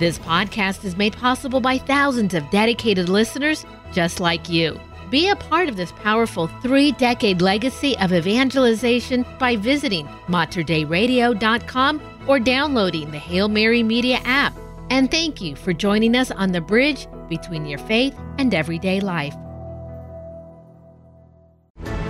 This podcast is made possible by thousands of dedicated listeners just like you. Be a part of this powerful three decade legacy of evangelization by visiting materdeiradio.com or downloading the Hail Mary Media app. And thank you for joining us on the bridge between your faith and everyday life.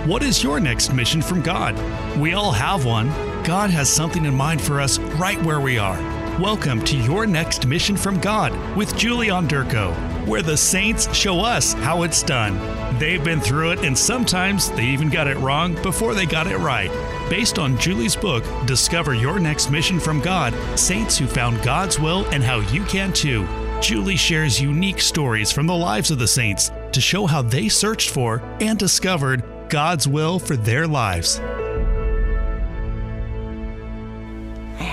What is your next mission from God? We all have one. God has something in mind for us right where we are. Welcome to Your Next Mission from God with Julie Onderko, where the saints show us how it's done. They've been through it, and sometimes they even got it wrong before they got it right. Based on Julie's book, Discover Your Next Mission from God Saints Who Found God's Will and How You Can Too. Julie shares unique stories from the lives of the saints to show how they searched for and discovered God's will for their lives.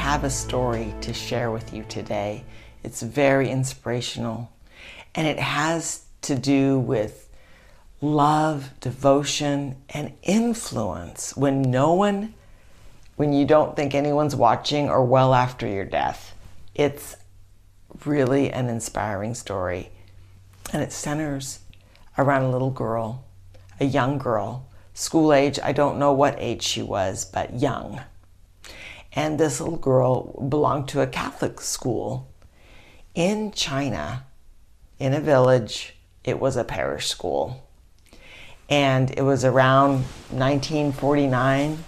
Have a story to share with you today. It's very inspirational and it has to do with love, devotion, and influence when no one, when you don't think anyone's watching or well after your death. It's really an inspiring story and it centers around a little girl, a young girl, school age. I don't know what age she was, but young. And this little girl belonged to a Catholic school in China, in a village. It was a parish school. And it was around 1949,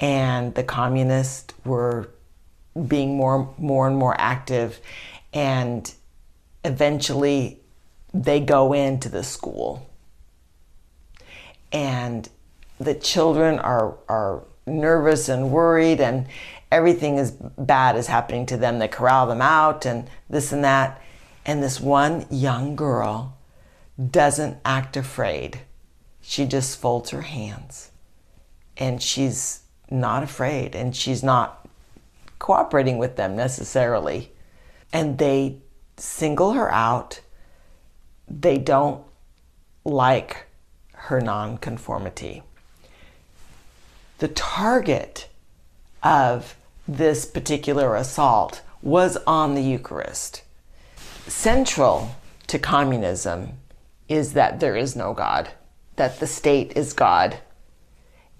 and the communists were being more, more and more active. And eventually, they go into the school. And the children are, are nervous and worried and everything is bad is happening to them. They corral them out and this and that. And this one young girl doesn't act afraid. She just folds her hands and she's not afraid and she's not cooperating with them necessarily. And they single her out. They don't like her nonconformity the target of this particular assault was on the Eucharist. Central to communism is that there is no God, that the state is God,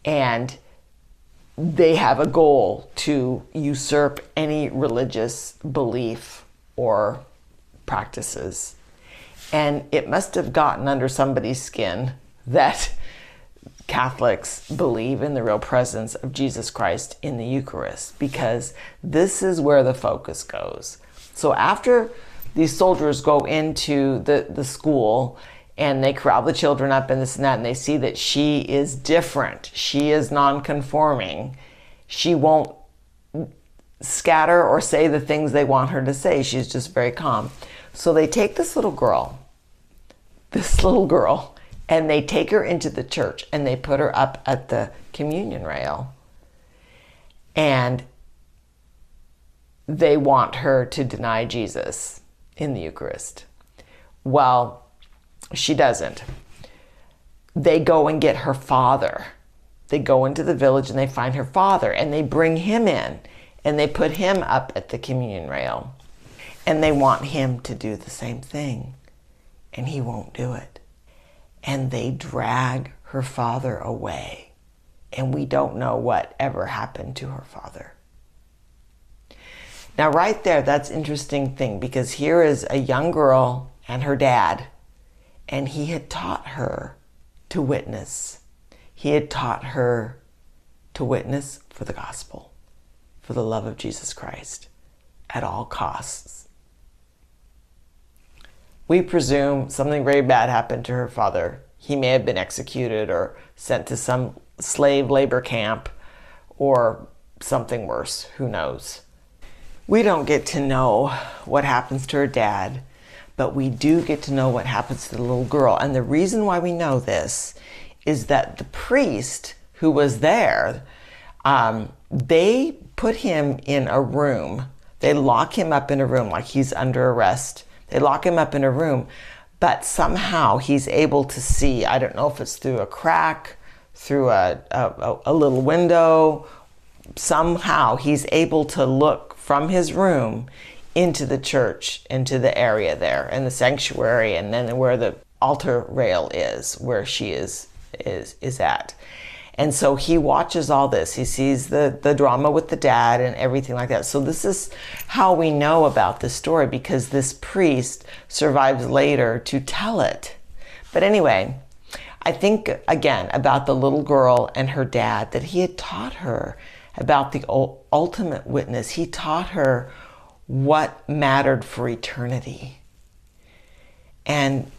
and they have a goal to usurp any religious belief or practices. And it must have gotten under somebody's skin that Catholics believe in the real presence of Jesus Christ in the Eucharist because this is where the focus goes. So after these soldiers go into the, the school and they corral the children up and this and that, and they see that she is different, she is non-conforming, she won't scatter or say the things they want her to say. She's just very calm. So they take this little girl, this little girl, and they take her into the church and they put her up at the communion rail and they want her to deny Jesus in the Eucharist. Well, she doesn't. They go and get her father. They go into the village and they find her father and they bring him in and they put him up at the communion rail. And they want him to do the same thing. And he won't do it and they drag her father away. And we don't know what ever happened to her father. Now, right there, that's interesting thing because here is a young girl and her dad, and he had taught her to witness. He had taught her to witness for the gospel, for the love of Jesus Christ at all costs we presume something very bad happened to her father. He may have been executed or sent to some slave labor camp or something worse. Who knows? We don't get to know what happens to her dad, but we do get to know what happens to the little girl. And the reason why we know this is that the priest who was there, um, they put him in a room. They lock him up in a room like he's under arrest they lock him up in a room, but somehow he's able to see. I don't know if it's through a crack, through a, a, a little window. Somehow he's able to look from his room into the church, into the area there, in the sanctuary, and then where the altar rail is, where she is is is at. And so he watches all this. He sees the, the drama with the dad and everything like that. So this is how we know about this story because this priest survives later to tell it. But anyway, I think again about the little girl and her dad that he had taught her about the ultimate witness. He taught her what mattered for eternity. And,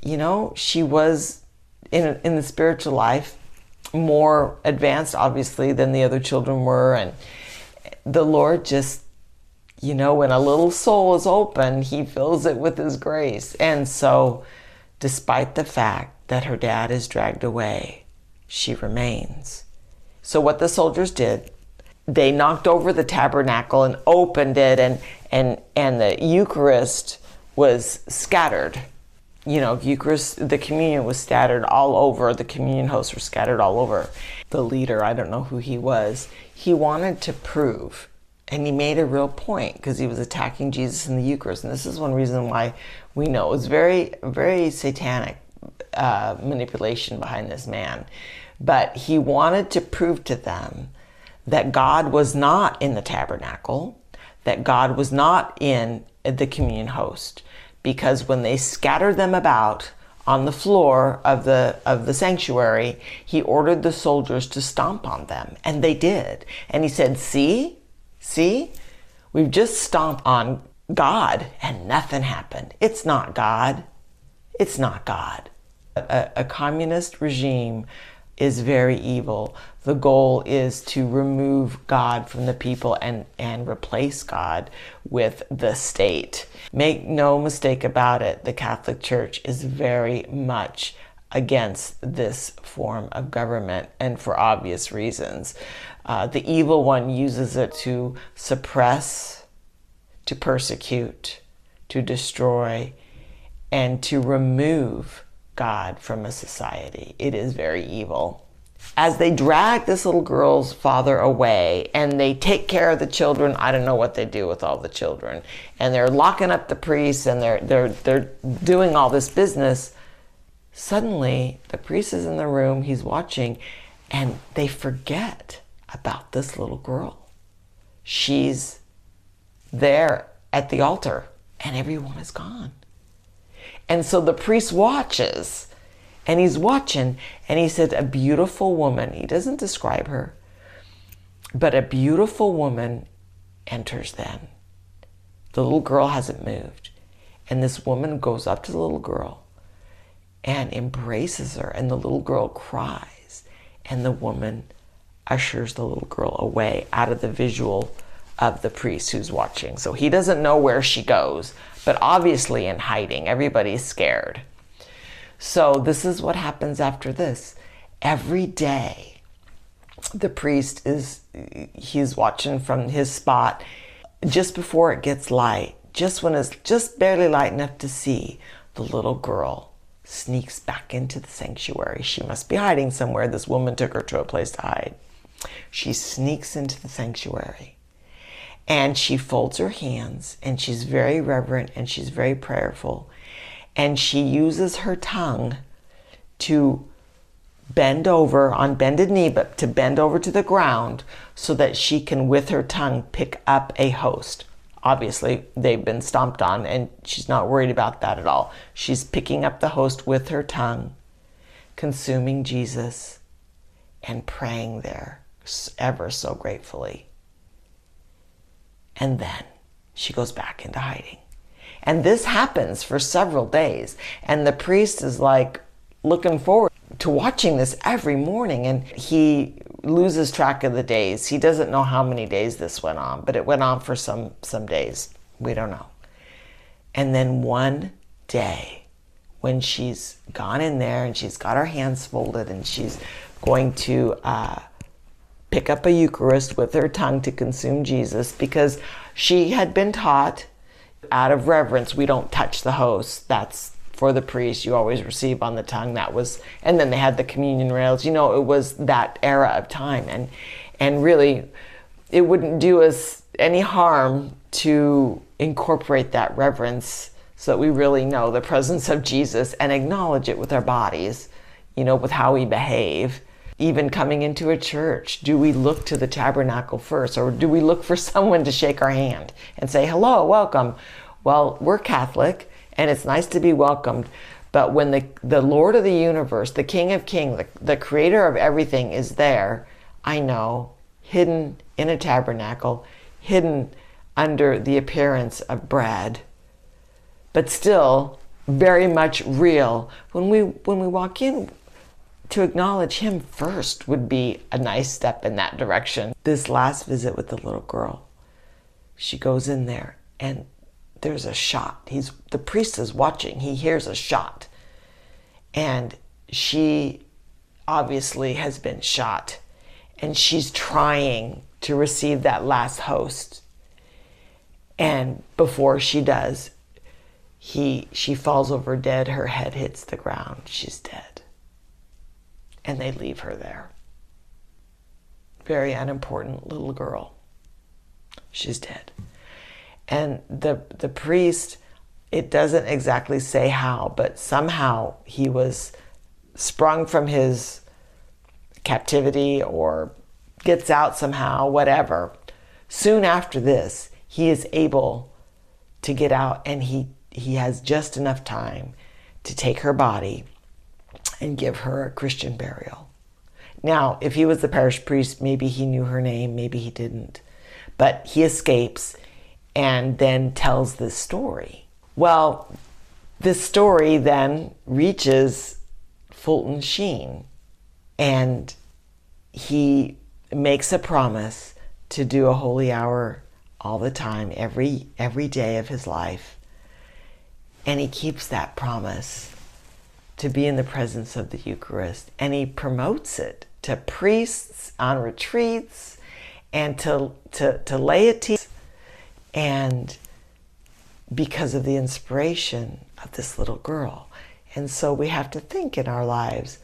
you know, she was in, in the spiritual life more advanced, obviously, than the other children were. And the Lord just, you know, when a little soul is open, He fills it with His grace. And so, despite the fact that her dad is dragged away, she remains. So, what the soldiers did, they knocked over the tabernacle and opened it, and, and, and the Eucharist was scattered you know, Eucharist, the communion was scattered all over. The communion hosts were scattered all over. The leader, I don't know who he was, he wanted to prove, and he made a real point because he was attacking Jesus in the Eucharist. And this is one reason why we know it was very, very satanic uh, manipulation behind this man. But he wanted to prove to them that God was not in the tabernacle, that God was not in the communion host because when they scattered them about on the floor of the of the sanctuary, he ordered the soldiers to stomp on them, and they did. And he said, "See, see, we've just stomped on God, and nothing happened. It's not God. It's not God." A, a communist regime is very evil. The goal is to remove God from the people and, and replace God with the state. Make no mistake about it, the Catholic Church is very much against this form of government and for obvious reasons. Uh, the evil one uses it to suppress, to persecute, to destroy, and to remove God from a society. It is very evil. As they drag this little girl's father away and they take care of the children, I don't know what they do with all the children. And they're locking up the priests and they're they're they're doing all this business. Suddenly, the priest is in the room, he's watching, and they forget about this little girl. She's there at the altar and everyone is gone. And so the priest watches and he's watching and he said, A beautiful woman, he doesn't describe her, but a beautiful woman enters then. The little girl hasn't moved. And this woman goes up to the little girl and embraces her, and the little girl cries. And the woman ushers the little girl away out of the visual of the priest who's watching. So he doesn't know where she goes, but obviously in hiding. Everybody's scared. So this is what happens after this. Every day, the priest is he's watching from his spot just before it gets light, just when it's just barely light enough to see, the little girl sneaks back into the sanctuary. She must be hiding somewhere. This woman took her to a place to hide. She sneaks into the sanctuary and she folds her hands and she's very reverent and she's very prayerful. And she uses her tongue to bend over on bended knee, but to bend over to the ground so that she can, with her tongue, pick up a host. Obviously, they've been stomped on, and she's not worried about that at all. She's picking up the host with her tongue, consuming Jesus, and praying there ever so gratefully. And then she goes back into hiding. And this happens for several days. And the priest is like looking forward to watching this every morning. And he loses track of the days. He doesn't know how many days this went on, but it went on for some, some days. We don't know. And then one day, when she's gone in there and she's got her hands folded and she's going to uh, pick up a Eucharist with her tongue to consume Jesus because she had been taught out of reverence, we don't touch the host. That's for the priest. You always receive on the tongue. That was, and then they had the communion rails. You know, it was that era of time, and and really, it wouldn't do us any harm to incorporate that reverence so that we really know the presence of Jesus and acknowledge it with our bodies, you know, with how we behave. Even coming into a church, do we look to the tabernacle first or do we look for someone to shake our hand and say, hello, welcome? Well, we're Catholic and it's nice to be welcomed. But when the, the Lord of the universe, the King of Kings, the, the creator of everything is there, I know, hidden in a tabernacle, hidden under the appearance of bread, but still very much real. When we when we walk in, to acknowledge him first would be a nice step in that direction. This last visit with the little girl, she goes in there and there's a shot. He's the priest is watching. He hears a shot. And she obviously has been shot and she's trying to receive that last host. And before she does, he she falls over dead, her head hits the ground, she's dead. And they leave her there. Very unimportant little girl. She's dead. And the the priest, it doesn't exactly say how, but somehow he was sprung from his captivity or gets out somehow, whatever. Soon after this, he is able to get out and he, he has just enough time to take her body and give her a Christian burial. Now, if he was the parish priest, maybe he knew her name, maybe he didn't. But he escapes and then tells this story. Well, this story then reaches Fulton Sheen, and he makes a promise to do a holy hour all the time, every every day of his life. And he keeps that promise to be in the presence of the Eucharist, and he promotes it to priests on retreats and to to, to laity and because of the inspiration of this little girl. And so we have to think in our lives,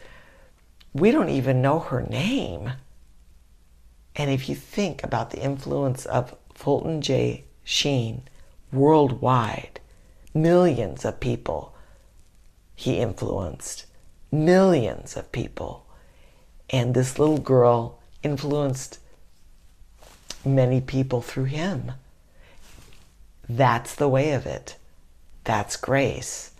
we don't even know her name. And if you think about the influence of Fulton J. Sheen worldwide, millions of people he influenced, millions of people. And this little girl influenced many people through him. That's the way of it. That's grace.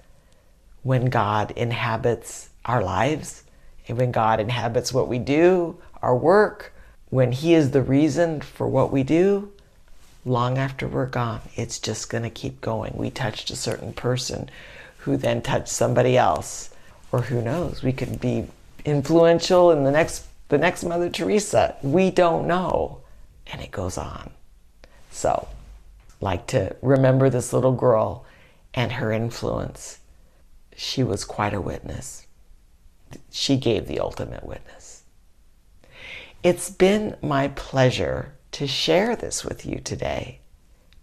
When God inhabits our lives, and when God inhabits what we do, our work, when He is the reason for what we do, long after we're gone, it's just going to keep going. We touched a certain person who then touched somebody else, or who knows, we could be influential in the next the next Mother Teresa. We don't know. And it goes on. So, like to remember this little girl and her influence. She was quite a witness. She gave the ultimate witness. It's been my pleasure to share this with you today.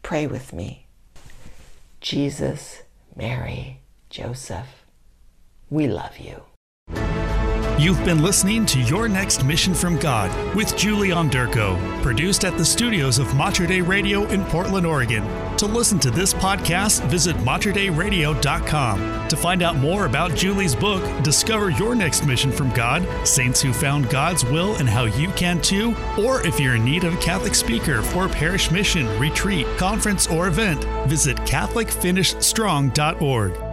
Pray with me. Jesus, Mary, Joseph, we love you. You've been listening to Your Next Mission from God with Julie Onderko, produced at the studios of Mater Dei Radio in Portland, Oregon. To listen to this podcast, visit materdeiradio.com. To find out more about Julie's book, Discover Your Next Mission from God Saints Who Found God's Will and How You Can Too, or if you're in need of a Catholic speaker for a parish mission, retreat, conference, or event, visit CatholicFinishStrong.org.